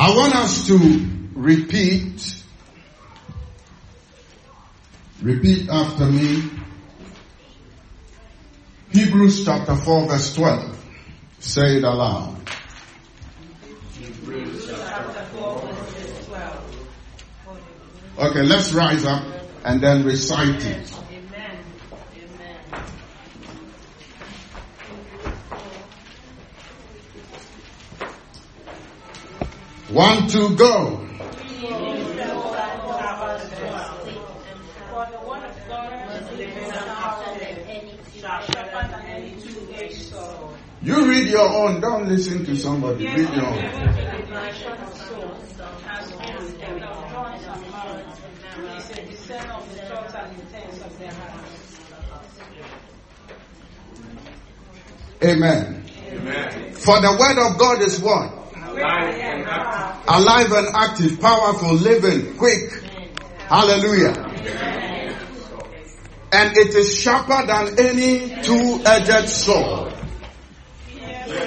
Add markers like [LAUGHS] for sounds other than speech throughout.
I want us to repeat, repeat after me. Hebrews chapter 4 verse 12. Say it aloud. Okay, let's rise up and then recite it. One, two, go. You read your own. Don't listen to somebody. Read your own. Amen. Amen. For the word of God is what? Alive and active, Alive and active powerful, living, quick. Hallelujah. And it is sharper than any two-edged sword,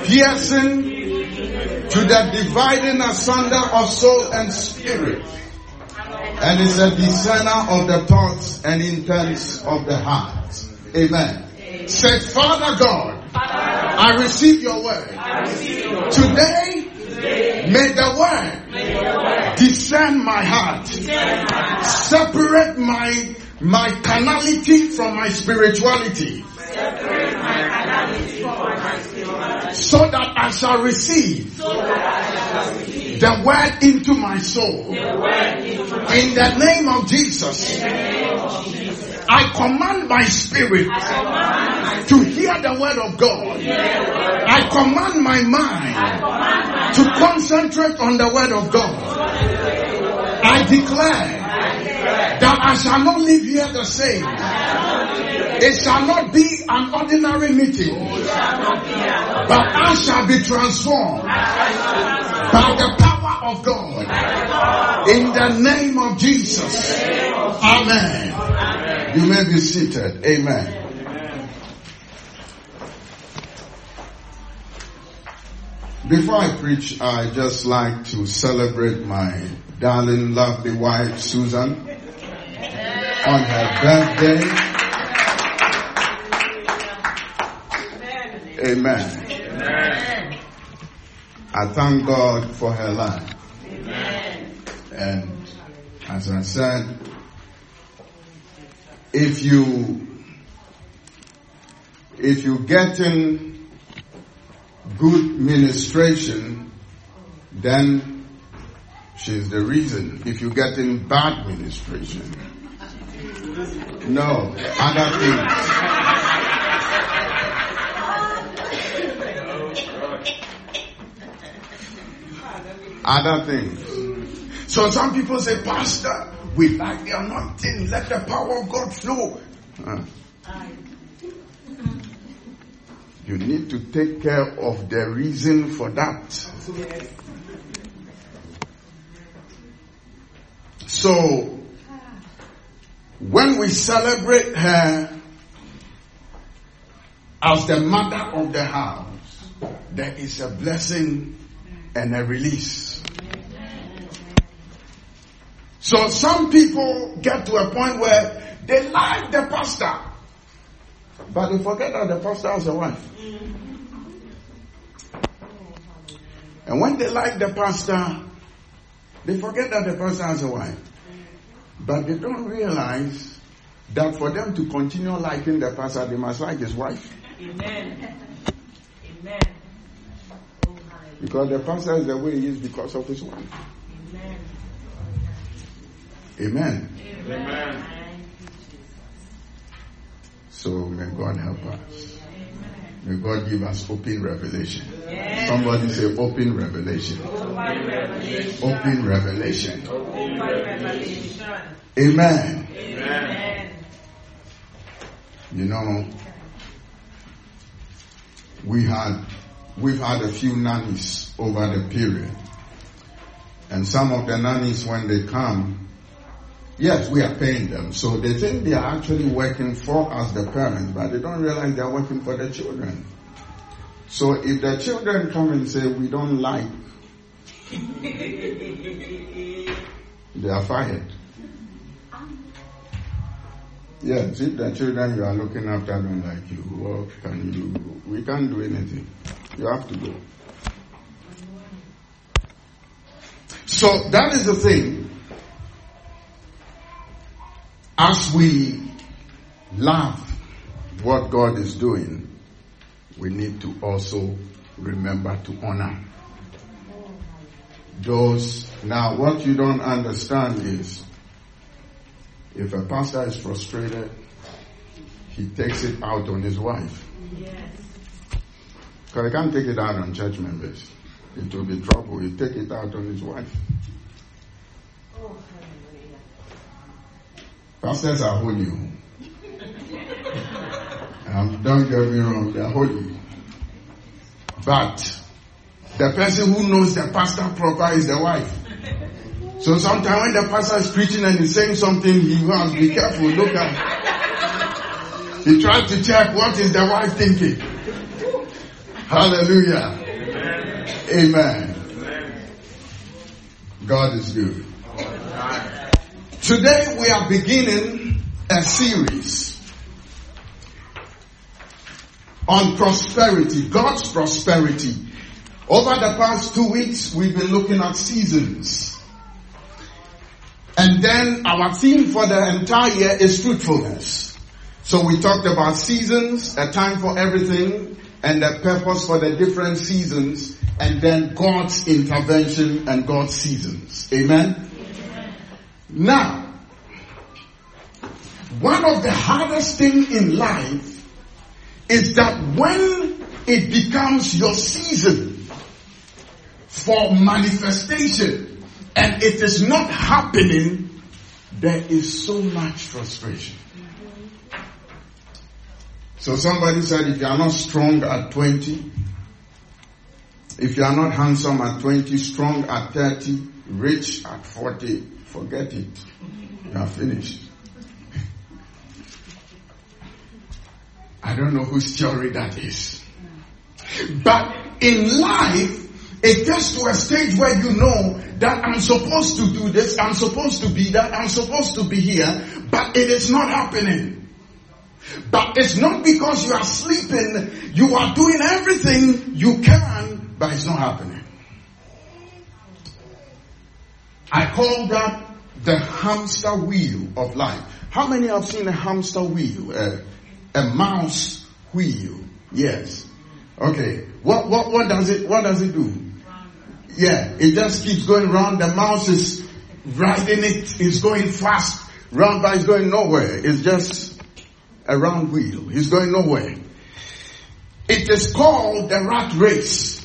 piercing to the dividing asunder of soul and spirit, and is a discerner of the thoughts and intents of the heart. Amen. Amen. Said Father God, Father, I receive your word. Receive your Today, Today, may the word, discern my heart, separate my my carnality from my spirituality. So that I shall receive the word into my soul. In the name of Jesus. Name of Jesus. I command my spirit to hear the word of God. I command my mind to concentrate on the word of God. I declare that I shall not live here the same. It shall not be an ordinary meeting, but I shall be transformed by the power of God in the name of Jesus. Amen. You may be seated. Amen. Before I preach, I just like to celebrate my darling, lovely wife, Susan, on her birthday. Amen. Amen. I thank God for her life. Amen. And as I said, if you if you get in good ministration, then she's the reason. If you get in bad ministration, no, other things. other things. So some people say, Pastor, we like the anointing, let the power of God flow. Uh, you need to take care of the reason for that. So, when we celebrate her as the mother of the house, there is a blessing and a release. So some people get to a point where they like the pastor, but they forget that the pastor has a wife. And when they like the pastor, they forget that the pastor has a wife. But they don't realize that for them to continue liking the pastor, they must like his wife. Amen. Amen. Because the pastor is the way he is because of his wife. Amen. Amen. So may God help us. May God give us open revelation. Yes. Somebody say open revelation. Open revelation. Open revelation. Open revelation. Amen. Amen. You know, we had, we've had a few nannies over the period. And some of the nannies, when they come, Yes, we are paying them. So they think they are actually working for us, the parents, but they don't realize they are working for the children. So if the children come and say, we don't like [LAUGHS] they are fired. Yeah, see the children you are looking after don't like you. What can you? We can't do anything. You have to go. So that is the thing. As we love what God is doing, we need to also remember to honor those. Now, what you don't understand is if a pastor is frustrated, he takes it out on his wife. Yes. Because he can't take it out on church members. It will be trouble. He take it out on his wife. Oh, Pastors are holy. um, don't get me wrong, they're holy. But the person who knows the pastor proper is the wife. So sometimes when the pastor is preaching and he's saying something, he must be careful. Look at. He tries to check what is the wife thinking. Hallelujah. Amen. Amen. God is good. Today we are beginning a series on prosperity, God's prosperity. Over the past two weeks, we've been looking at seasons. And then our theme for the entire year is fruitfulness. So we talked about seasons, a time for everything, and the purpose for the different seasons, and then God's intervention and God's seasons. Amen? Now, one of the hardest things in life is that when it becomes your season for manifestation, and it is not happening, there is so much frustration. So somebody said if you are not strong at 20, if you are not handsome at 20, strong at 30, rich at 40, forget it. You are finished. I don't know whose theory that is. But in life, it gets to a stage where you know that I'm supposed to do this, I'm supposed to be that, I'm supposed to be here, but it is not happening. But it's not because you are sleeping, you are doing everything you can, but it's not happening. I call that the hamster wheel of life. How many have seen a hamster wheel? Uh, a mouse wheel? Yes. Okay. What, what, what does it, what does it do? Yeah, it just keeps going round. The mouse is riding it. It's going fast. Round is going nowhere. It's just a round wheel. He's going nowhere. It is called the rat race.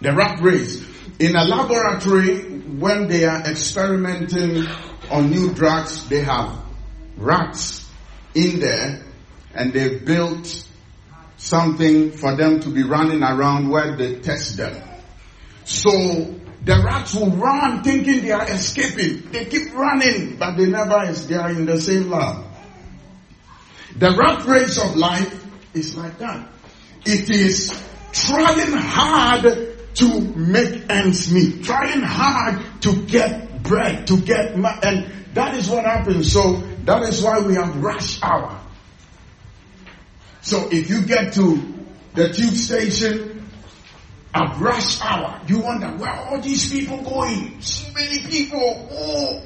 The rat race. In a laboratory, when they are experimenting on new drugs, they have rats in there and they've built something for them to be running around where they test them. So the rats will run thinking they are escaping. They keep running, but they never is. They are in the same lab. The rat race of life is like that. It is trying hard to make ends meet, trying hard to get bread, to get, ma- and that is what happens. So that is why we have rush hour. So if you get to the tube station at rush hour, you wonder where all these people going? So many people. Oh.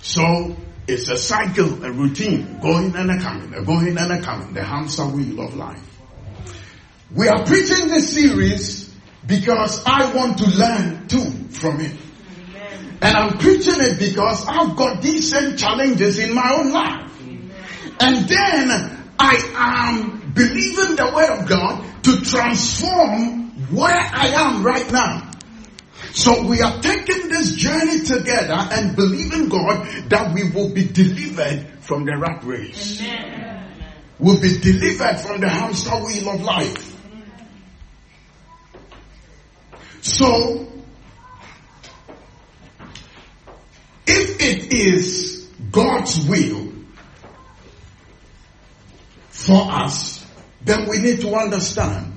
So it's a cycle, a routine, going and a coming, going and a coming, the hamster wheel of life. We are preaching this series because I want to learn too from it. And I'm preaching it because I've got these same challenges in my own life. And then I am believing the word of God to transform where I am right now. So we are taking this journey together and believing God that we will be delivered from the rat race. Amen. We'll be delivered from the hamster wheel of life. So, if it is God's will for us, then we need to understand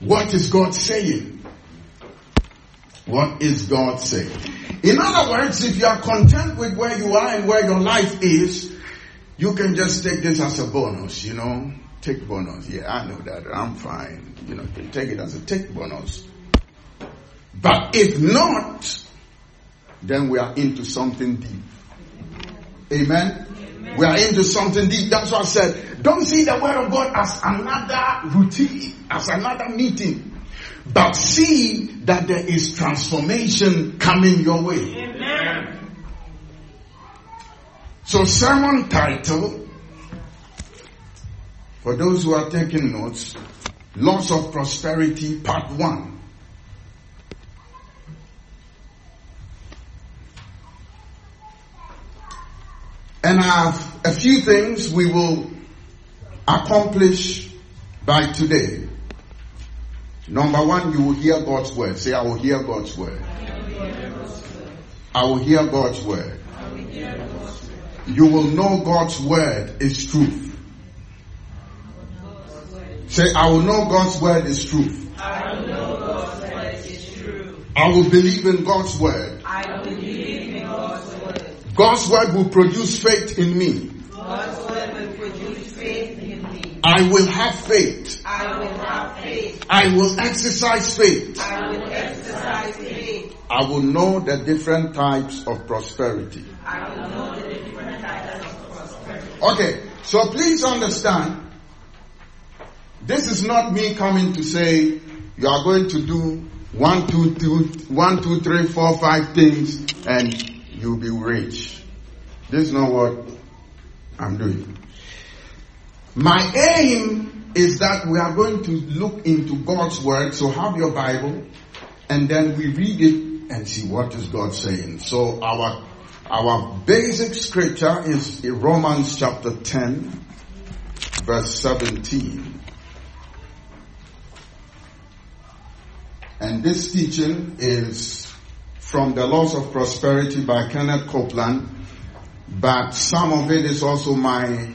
What is God saying? What is God saying? In other words, if you are content with where you are and where your life is, you can just take this as a bonus, you know. Take bonus. Yeah, I know that. I'm fine. You know, you take it as a take bonus. But if not, then we are into something deep. Amen? Amen? We are into something deep. That's what I said, don't see the word of God as another routine, as another meeting. But see that there is transformation coming your way. Amen. So sermon title, for those who are taking notes, Laws of Prosperity Part 1. And I have a few things we will accomplish by today. Number one, you will hear God's word. Say, I will hear God's word. I will hear God's word. You will know God's word is truth. Say, I will know God's word is truth. I will know God's word is true. I will believe in God's word. I believe in God's word. God's word will produce faith in me. God's word will produce faith in me. I will have faith. I will have faith. I will exercise faith. I will exercise faith. I will know the different types of prosperity. I will know the different types of prosperity. Okay, so please understand this is not me coming to say you are going to do one, two, two, one, two, three, four, five things and you'll be rich. This is not what I'm doing. My aim is that we are going to look into God's word. So have your Bible and then we read it and see what is God saying. So our, our basic scripture is Romans chapter 10 verse 17. And this teaching is from the Laws of Prosperity by Kenneth Copeland, but some of it is also my,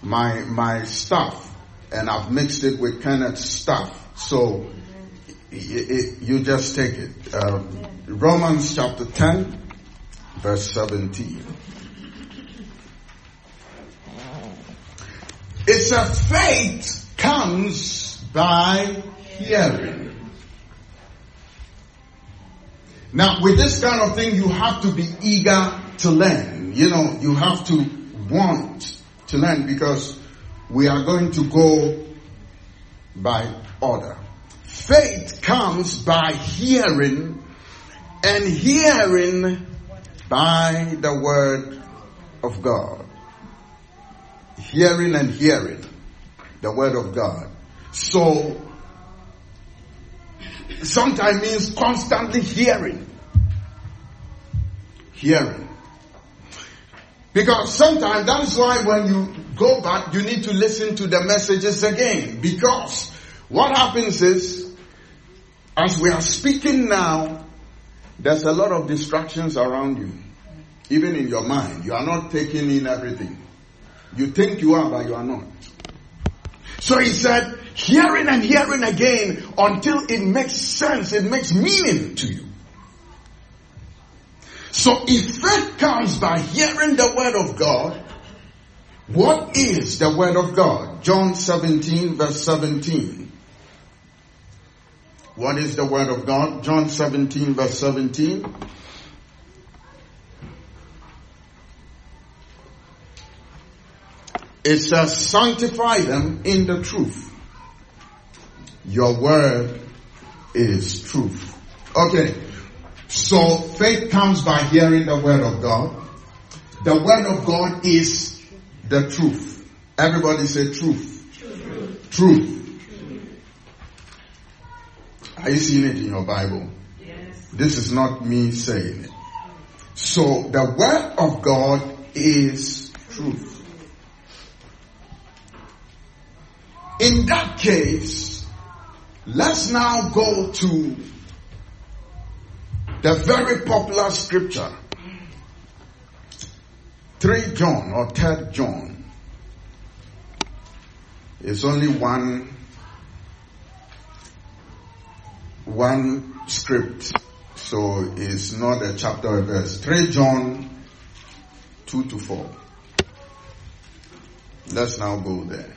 my, my stuff, and I've mixed it with Kenneth's stuff. So, you just take it. Uh, Romans chapter 10, verse 17. It's a faith comes by hearing. Now, with this kind of thing, you have to be eager to learn. You know, you have to want to learn because we are going to go by order. Faith comes by hearing and hearing by the word of God. Hearing and hearing the word of God. So sometimes means constantly hearing. Hearing. Because sometimes that is why when you go back, you need to listen to the messages again. Because what happens is, as we are speaking now, there's a lot of distractions around you. Even in your mind. You are not taking in everything. You think you are, but you are not. So he said, hearing and hearing again until it makes sense, it makes meaning to you. So if faith comes by hearing the word of God, what is the word of God? John 17 verse 17. What is the word of God? John 17 verse 17. It says, sanctify them in the truth. Your word is truth. Okay. So faith comes by hearing the word of God. The word of God is the truth. Everybody say truth. Truth. truth. Are you seeing it in your Bible? Yes. This is not me saying it. So the word of God is truth. In that case, Let's now go to the very popular scripture. 3 John or 3 John. It's only one one script, so it's not a chapter or verse. 3 John 2 to 4. Let's now go there.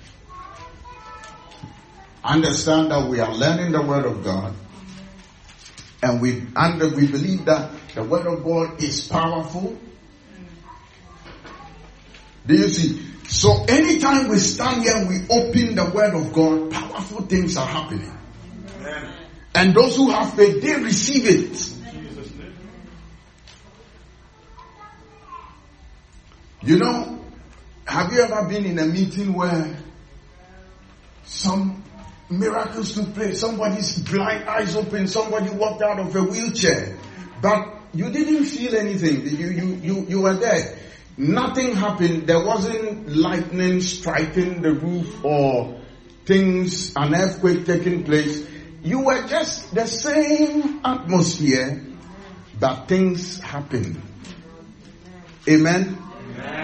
Understand that we are learning the word of God and we and we believe that the word of God is powerful. Do you see? So anytime we stand here and we open the word of God, powerful things are happening. Amen. And those who have faith, they receive it. You know, have you ever been in a meeting where some miracles took place? Somebody's blind eyes open, somebody walked out of a wheelchair, but you didn't feel anything. You, you, you, you were there. Nothing happened. There wasn't lightning striking the roof or things, an earthquake taking place. You were just the same atmosphere, but things happened. Amen.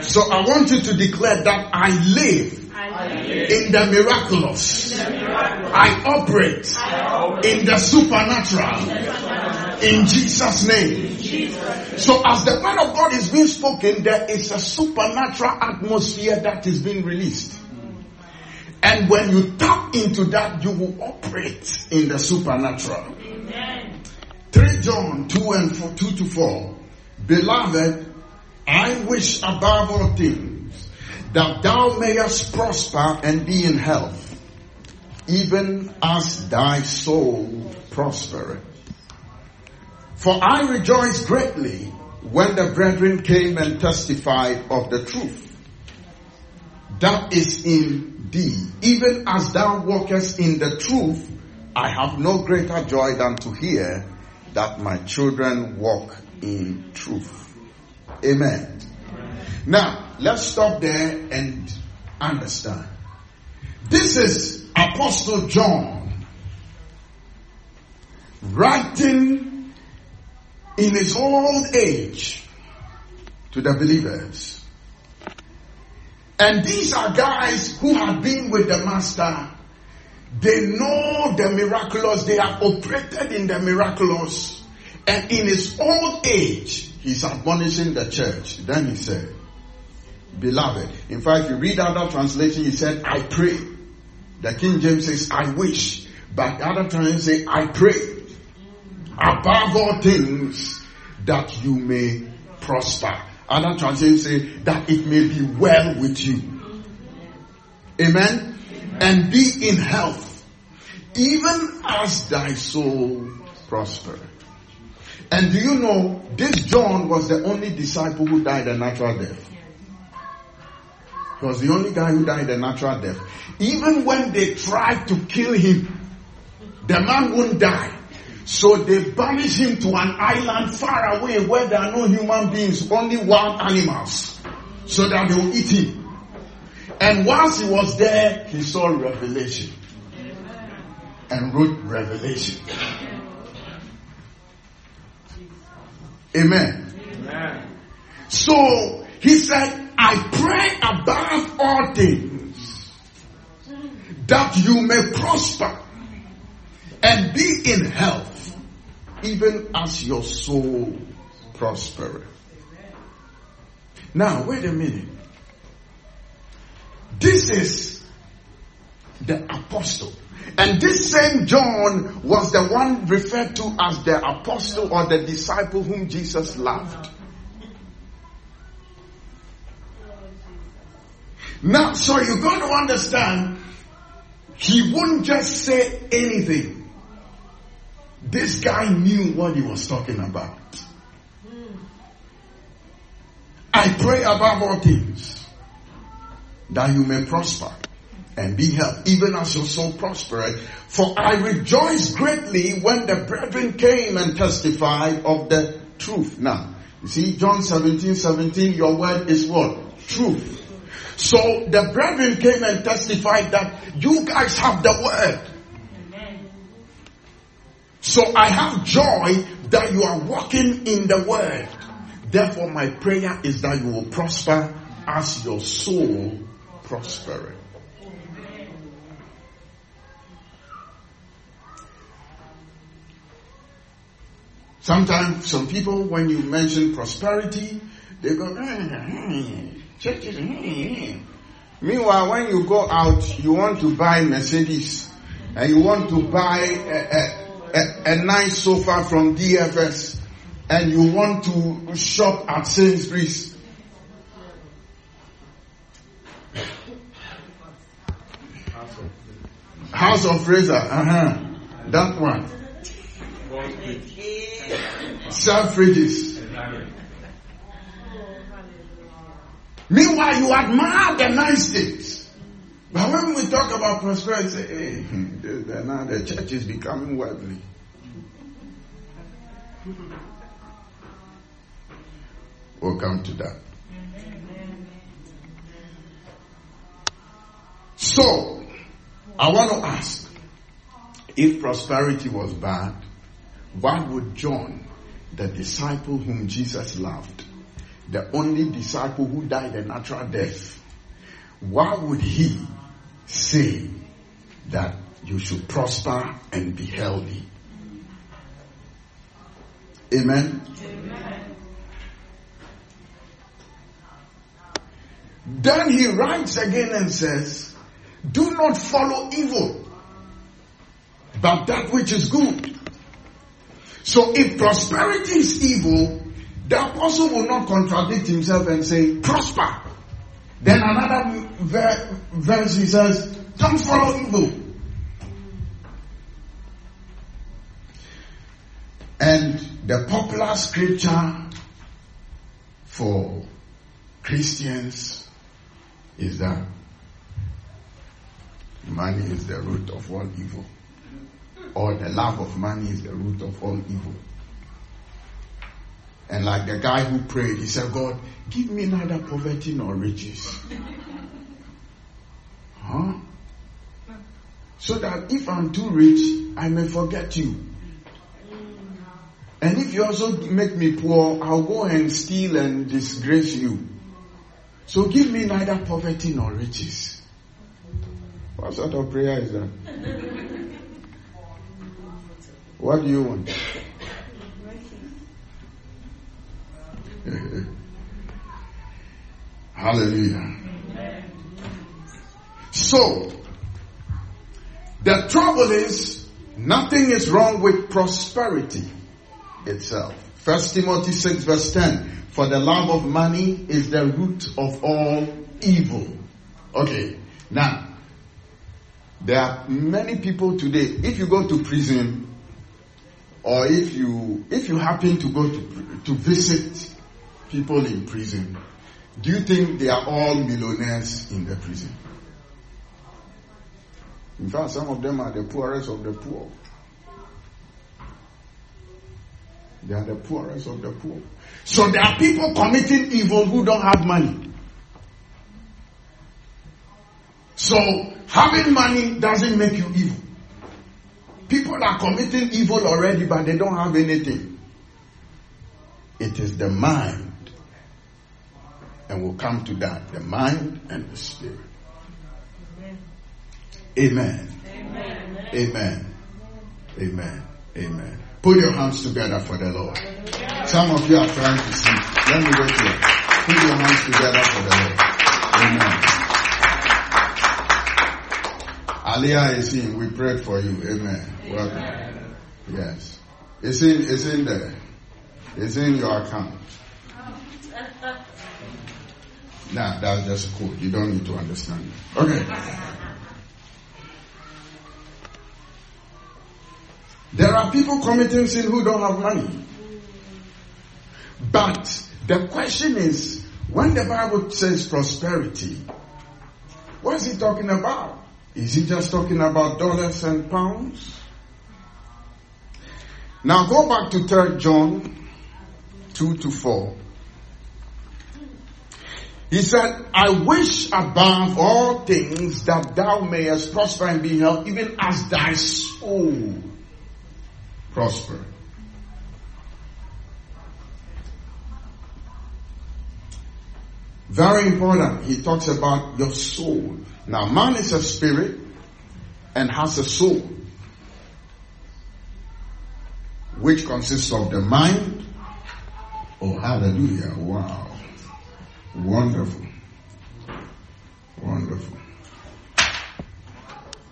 So I want you to declare that I live in, the miraculous. I operate, in the supernatural. In, Jesus' name. So as the word of God is being spoken, there is a supernatural atmosphere that is being released. And when you tap into that, you will operate in the supernatural. Amen. 3 John 2 and 4, 2 to 4. Beloved, I wish above all things that thou mayest prosper and be in health, even as thy soul prospereth. For I rejoiced greatly when the brethren came and testified of the truth that is in thee. Even as thou walkest in the truth, I have no greater joy than to hear that my children walk in truth. Amen. Now, let's stop there and understand. This is Apostle John writing in his old age to the believers. And these are guys who have been with the master. They know the miraculous. They have operated in the miraculous. And in his old age, he's admonishing the church. Then he said, Beloved. In fact, if you read other translation, he said, I pray. The King James says, I wish. But other translation say, I pray. Above all things, that you may prosper. Other translation say, that it may be well with you. Amen? And be in health, even as thy soul prosper. And do you know, this John was the only disciple who died a natural death. He was the only guy who died a natural death. Even when they tried to kill him, the man wouldn't die. So they banished him to an island far away where there are no human beings, only wild animals, so that they will eat him. And once he was there, he saw revelation and wrote revelation. Amen. Amen. So he said, I pray above all things that you may prosper and be in health, even as your soul prospereth. Now, wait a minute. This is the apostle. And this same John was the one referred to as the apostle or the disciple whom Jesus loved. Now, so you got to understand, he wouldn't just say anything. This guy knew what he was talking about. I pray above all things that you may prosper and be helped, even as your soul prospereth. For I rejoiced greatly when the brethren came and testified of the truth. Now, you see, John 17, 17, your word is what? Truth. So the brethren came and testified that you guys have the word. So I have joy that you are walking in the word. Therefore my prayer is that you will prosper as your soul prospereth. Sometimes some people, when you mention prosperity, they go, mm, churches. Mm. Meanwhile, when you go out, you want to buy Mercedes and you want to buy a, a, a, a nice sofa from DFS and you want to shop at Sainsbury's. House of Fraser, uh-huh. That one. Selfridges. Meanwhile, you admire the nice things. But when we talk about prosperity, say, hey, now the church is becoming worldly. We'll come to that. So, I want to ask if prosperity was bad, why would John, the disciple whom Jesus loved, the only disciple who died a natural death, why would he say that you should prosper and be healthy? Amen. Amen. Then he writes again and says, Do not follow evil, but that which is good. So if prosperity is evil, the apostle will not contradict himself and say, prosper. Then another verse he says, don't follow evil. And the popular scripture for Christians is that money is the root of all evil. Or the love of money is the root of all evil. And like the guy who prayed, he said, God, give me neither poverty nor riches. Huh? So that if I'm too rich, I may forget you. And if you also make me poor, I'll go and steal and disgrace you. So give me neither poverty nor riches. What sort of prayer is that? What do you want? [LAUGHS] Hallelujah. So, the trouble is, nothing is wrong with prosperity itself. First Timothy 6 verse 10. For the love of money is the root of all evil. Okay. Now, there are many people today, if you go to prison, or if you, if you happen to go to, to visit people in prison, do you think they are all millionaires in the prison? In fact, some of them are the poorest of the poor. They are the poorest of the poor. So there are people committing evil who don't have money. So having money doesn't make you evil. People are committing evil already, but they don't have anything. It is the mind. And we'll come to that. The mind and the spirit. Amen. Amen. Amen. Amen. Amen. Put your hands together for the Lord. Some of you are trying to sleep. Let me wait here. Put your hands together for the Lord. Amen. Aliyah is in. We prayed for you. Amen. Welcome. Yes. It's in, it's in there. It's in your account. [LAUGHS] Nah, that's just code. You don't need to understand. Okay. There are people committing sin who don't have money. But the question is, when the Bible says prosperity, what is he talking about? Is he just talking about dollars and pounds? Now go back to 3 John 2 to 4. He said, I wish above all things that thou mayest prosper and be healthy, even as thy soul prosper. Very important. He talks about your soul. Now, man is a spirit and has a soul. which consists of the mind. Oh, hallelujah. Wow. Wonderful. Wonderful.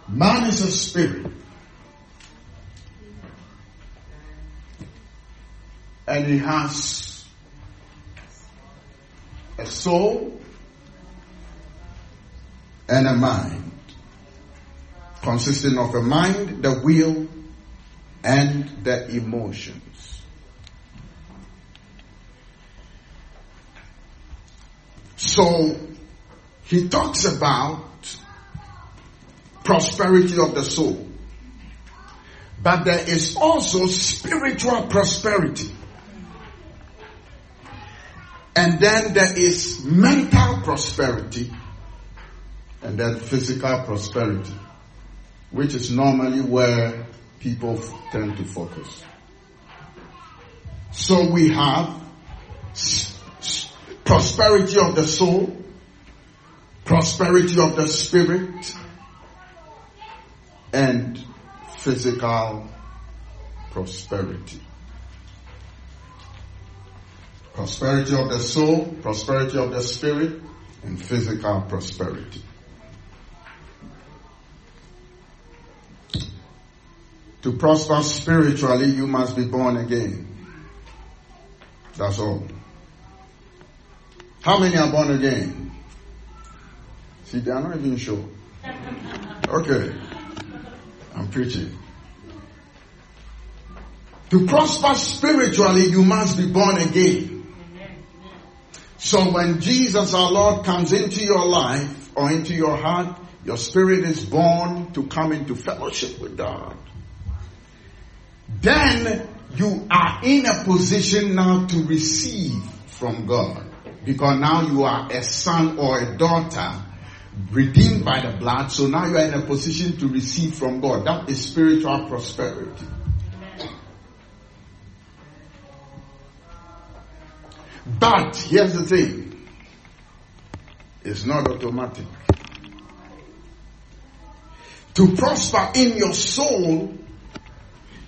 Man is a spirit. And he has a soul and a mind, consisting of a mind, the will, and the emotions. So he talks about prosperity of the soul. But there is also spiritual prosperity. And then there is mental prosperity and then physical prosperity, which is normally where people tend to focus. So we have prosperity of the soul, prosperity of the spirit, and physical prosperity. Prosperity of the soul, prosperity of the spirit, and physical prosperity. To prosper spiritually, you must be born again. That's all. How many are born again? See, they are not even sure. Okay. I'm preaching. To prosper spiritually, you must be born again. So when Jesus our Lord comes into your life or into your heart, your spirit is born to come into fellowship with God then you are in a position now to receive from God. Because now you are a son or a daughter redeemed by the blood. So now you are in a position to receive from God. That is spiritual prosperity. But here's the thing. It's not automatic. To prosper in your soul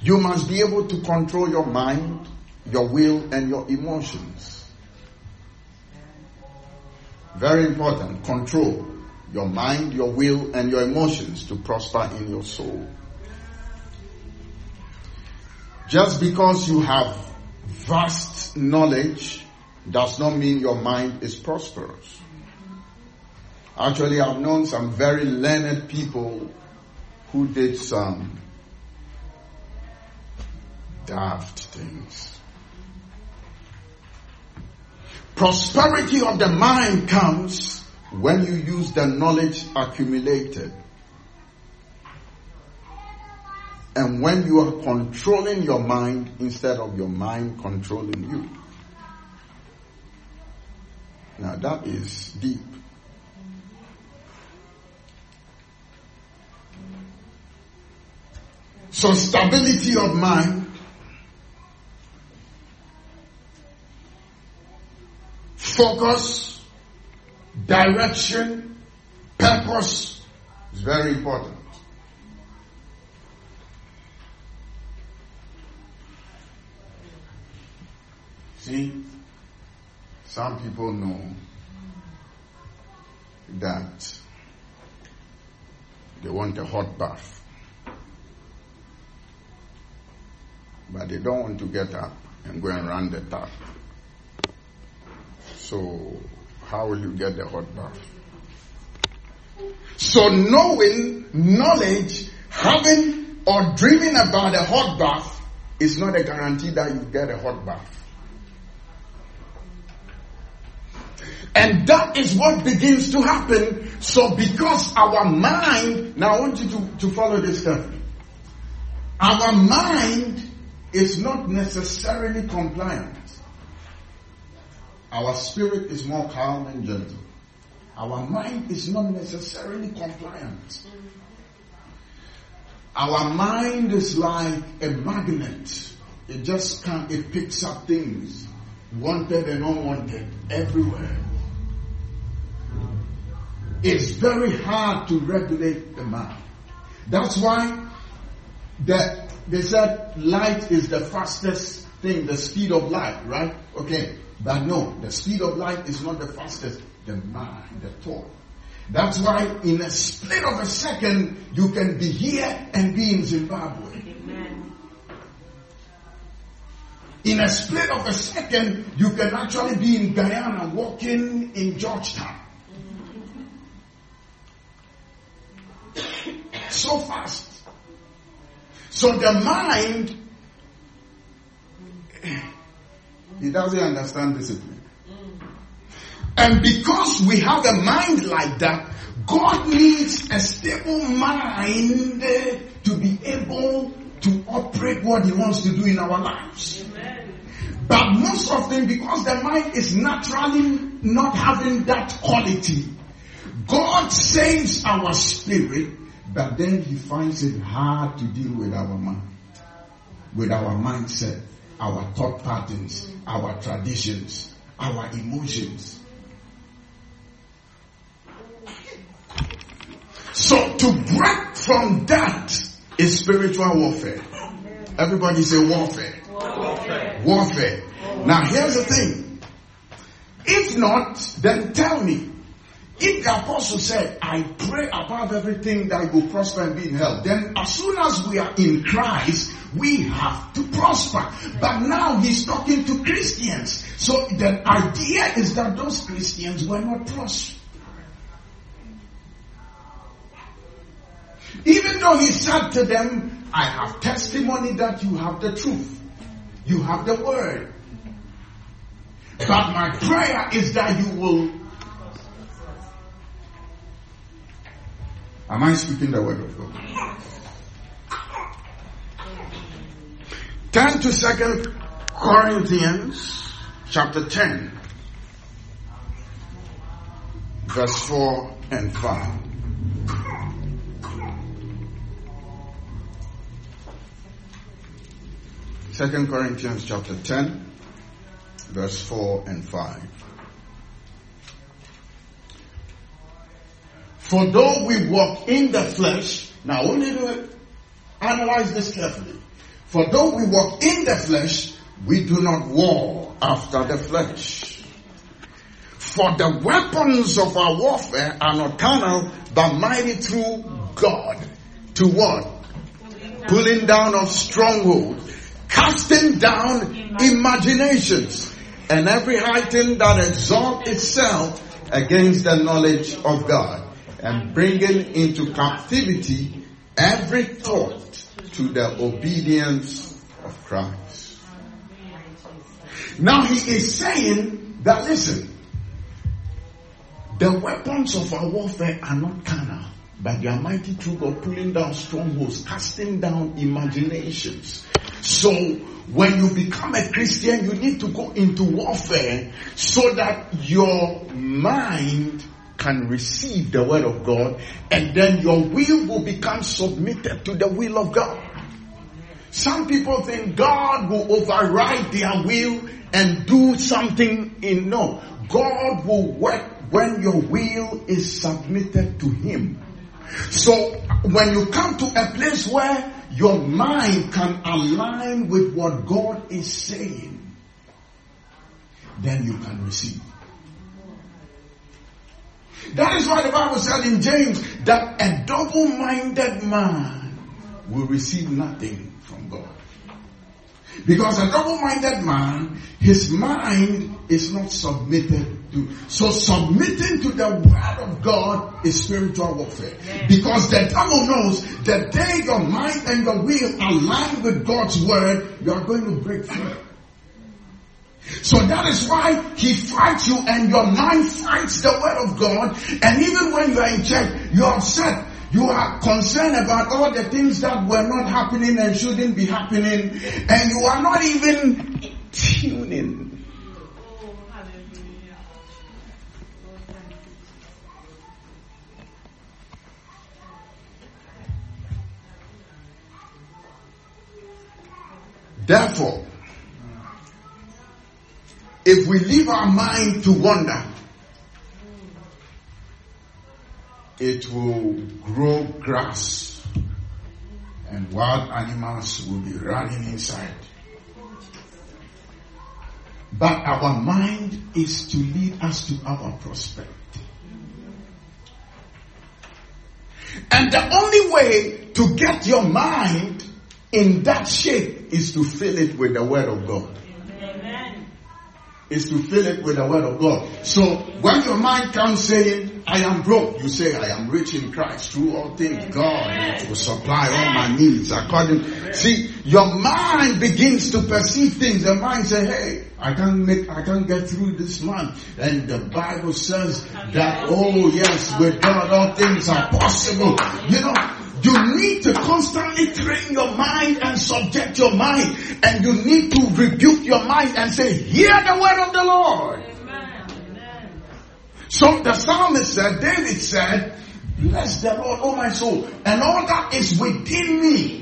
you must be able to control your mind, your will, and your emotions. Very important. Control your mind, your will, and your emotions to prosper in your soul. Just because you have vast knowledge does not mean your mind is prosperous. Actually, I've known some very learned people who did some daft things. Prosperity of the mind comes when you use the knowledge accumulated. And when you are controlling your mind instead of your mind controlling you. Now that is deep. So stability of mind focus, direction, purpose is very important. See, some people know that they want a hot bath, but they don't want to get up and go and run the tap. So, how will you get the hot bath? So, knowing, knowledge, having, or dreaming about a hot bath is not a guarantee that you get a hot bath. And that is what begins to happen. So, because our mind, now I want you to, to follow this carefully. Our mind is not necessarily compliant. Our spirit is more calm and gentle. Our mind is not necessarily compliant. Our mind is like a magnet. It just can't, it picks up things, wanted and unwanted, everywhere. It's very hard to regulate the mind. That's why the they said light is the fastest thing, the speed of light, right? Okay. But no, the speed of light is not the fastest. The mind, the thought. That's why in a split of a second, you can be here and be in Zimbabwe. Amen. In a split of a second, you can actually be in Guyana walking in Georgetown. so fast. So the mind, doesn't understand discipline. And because we have a mind like that, God needs a stable mind to be able to operate what He wants to do in our lives. Amen. But most often, because the mind is naturally not having that quality, God saves our spirit, but then He finds it hard to deal with our mind, with our mindset, our thought patterns, our traditions, our emotions. So to break from that is spiritual warfare. Everybody say warfare. Warfare. warfare. Now here's the thing. If not, then tell me. If the apostle said, I pray above everything that I will prosper and be in health, then as soon as we are in Christ, we have to prosper. But now he's talking to Christians. So the idea is that those Christians were not prosperous. Even though he said to them, I have testimony that you have the truth. You have the word. But my prayer is that you will. Am I speaking the word of God? Turn to Second Corinthians chapter 10, verse 4 and 5. Second Corinthians chapter 10, verse 4 and 5. For though we walk in the flesh, now we need to analyze this carefully. For though we walk in the flesh, we do not war after the flesh. For the weapons of our warfare are not carnal, but mighty through God. To what? Pulling down of strongholds casting down imaginations and every high thing that exalts itself against the knowledge of God and bringing into captivity every thought to the obedience of Christ. Now he is saying that listen, the weapons of our warfare are not carnal, but they are mighty through God, pulling down strongholds, casting down imaginations. So, when you become a Christian, you need to go into warfare so that your mind can receive the word of God and then your will will become submitted to the will of God. Some people think God will override their will and do something in no. God will work when your will is submitted to Him. So when you come to a place where your mind can align with what God is saying, then you can receive. That is why the Bible said in James that a double-minded man will receive nothing from God. Because a double-minded man, his mind is not submitted to. So submitting to the word of God is spiritual warfare. Because the devil knows that day your mind and your will align with God's word, you are going to break free. So that is why he fights you and your mind fights the word of God. And even when you are in church, you are upset you are concerned about all the things that were not happening and shouldn't be happening, and you are not even tuning. Therefore, if we leave our mind to wander, it will grow grass and wild animals will be running inside. But our mind is to lead us to our prosperity. And the only way to get your mind in that shape is to fill it with the word of God is to fill it with the word of God. So when your mind comes saying, I am broke, you say, I am rich in Christ through all things. God will supply all my needs according. See, your mind begins to perceive things. The mind say, hey, I can't make, I can't get through this month. And the Bible says that, oh yes, with God all things are possible. You know, you need to constantly train your mind and subject your mind. And you need to rebuke your mind and say, hear the word of the Lord. Amen. So the psalmist said, David said, bless the Lord, oh my soul, and all that is within me.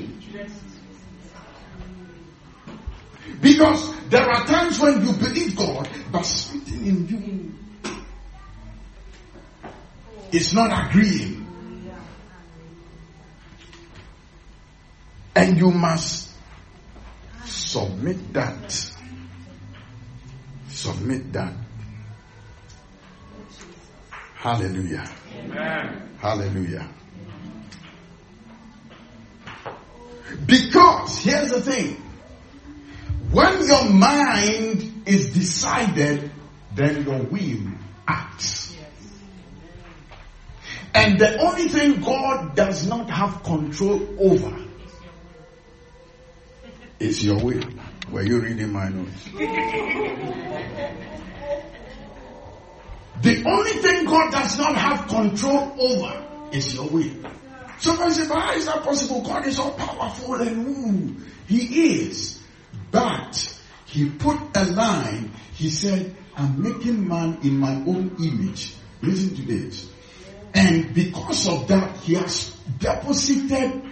Because there are times when you believe God, but something in you is not agreeing. And you must submit that. Submit that. Hallelujah. Amen. Hallelujah. Because here's the thing. When your mind is decided, then your will acts. And the only thing God does not have control over it's your will. Were you reading my notes? the only thing God does not have control over is your will. Somebody say, but how is that possible? God is all powerful and ooh, He is. But He put a line. He said, I'm making man in my own image. Listen to this. And because of that, He has deposited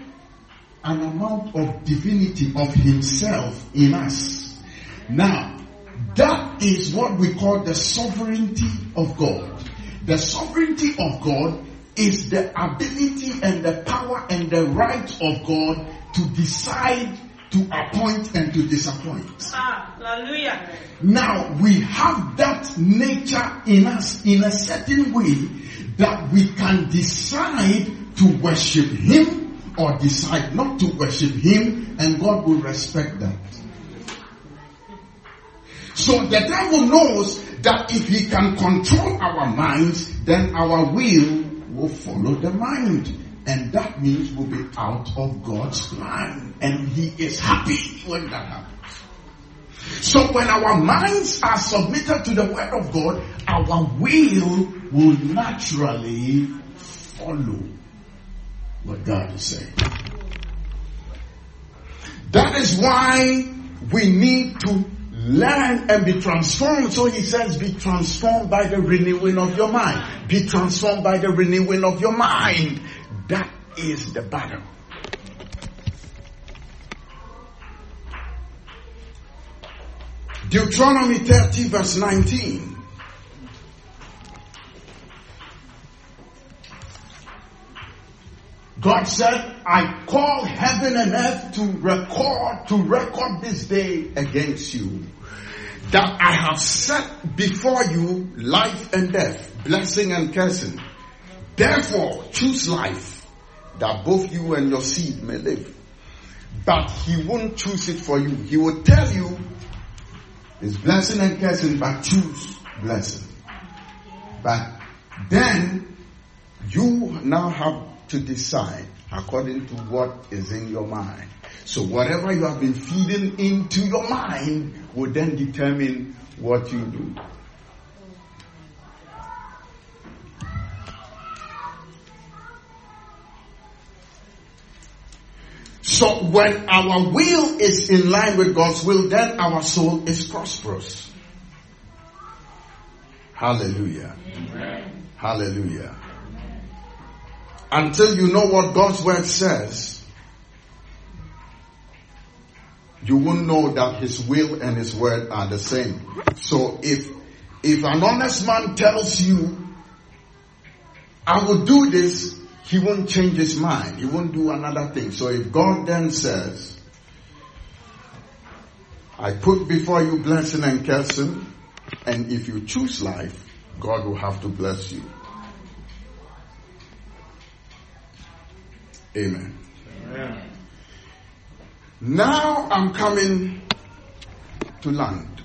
an amount of divinity of himself in us. Now, that is what we call the sovereignty of God. The sovereignty of God is the ability and the power and the right of God to decide to appoint and to disappoint. Ah, hallelujah. Now we have that nature in us in a certain way that we can decide to worship Him or decide not to worship Him, and God will respect that. So the devil knows that if he can control our minds, then our will will follow the mind. And that means we'll be out of God's plan. And he is happy when that happens. So when our minds are submitted to the word of God, our will will naturally follow what God is saying. That is why we need to learn and be transformed. So he says, be transformed by the renewing of your mind. Be transformed by the renewing of your mind. That is the battle. Deuteronomy 30 verse 19. God said, I call heaven and earth to record, to record this day against you. That I have set before you life and death, blessing and cursing. Therefore, choose life, that both you and your seed may live. But he won't choose it for you. He will tell you, it's blessing and cursing, but choose blessing. But then, you now have to decide according to what is in your mind. So whatever you have been feeding into your mind will then determine what you do. So when our will is in line with God's will, then our soul is prosperous. Hallelujah. Amen. Hallelujah until you know what God's word says, you won't know that his will and his word are the same. So if, if an honest man tells you, I will do this, he won't change his mind. He won't do another thing. So if God then says, I put before you blessing and cursing, and if you choose life, God will have to bless you. Amen. Amen. Now I'm coming to land.